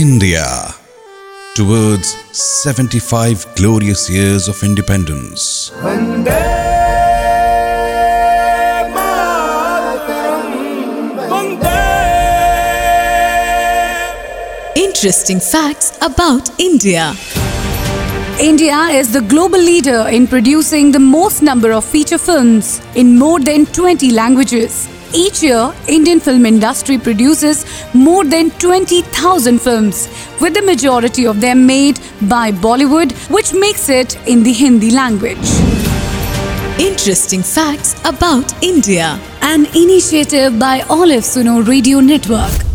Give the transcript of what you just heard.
India towards 75 glorious years of independence. Interesting facts about India. India is the global leader in producing the most number of feature films in more than 20 languages. Each year, Indian film industry produces more than 20,000 films, with the majority of them made by Bollywood, which makes it in the Hindi language. Interesting facts about India. An initiative by Olive Suno Radio Network.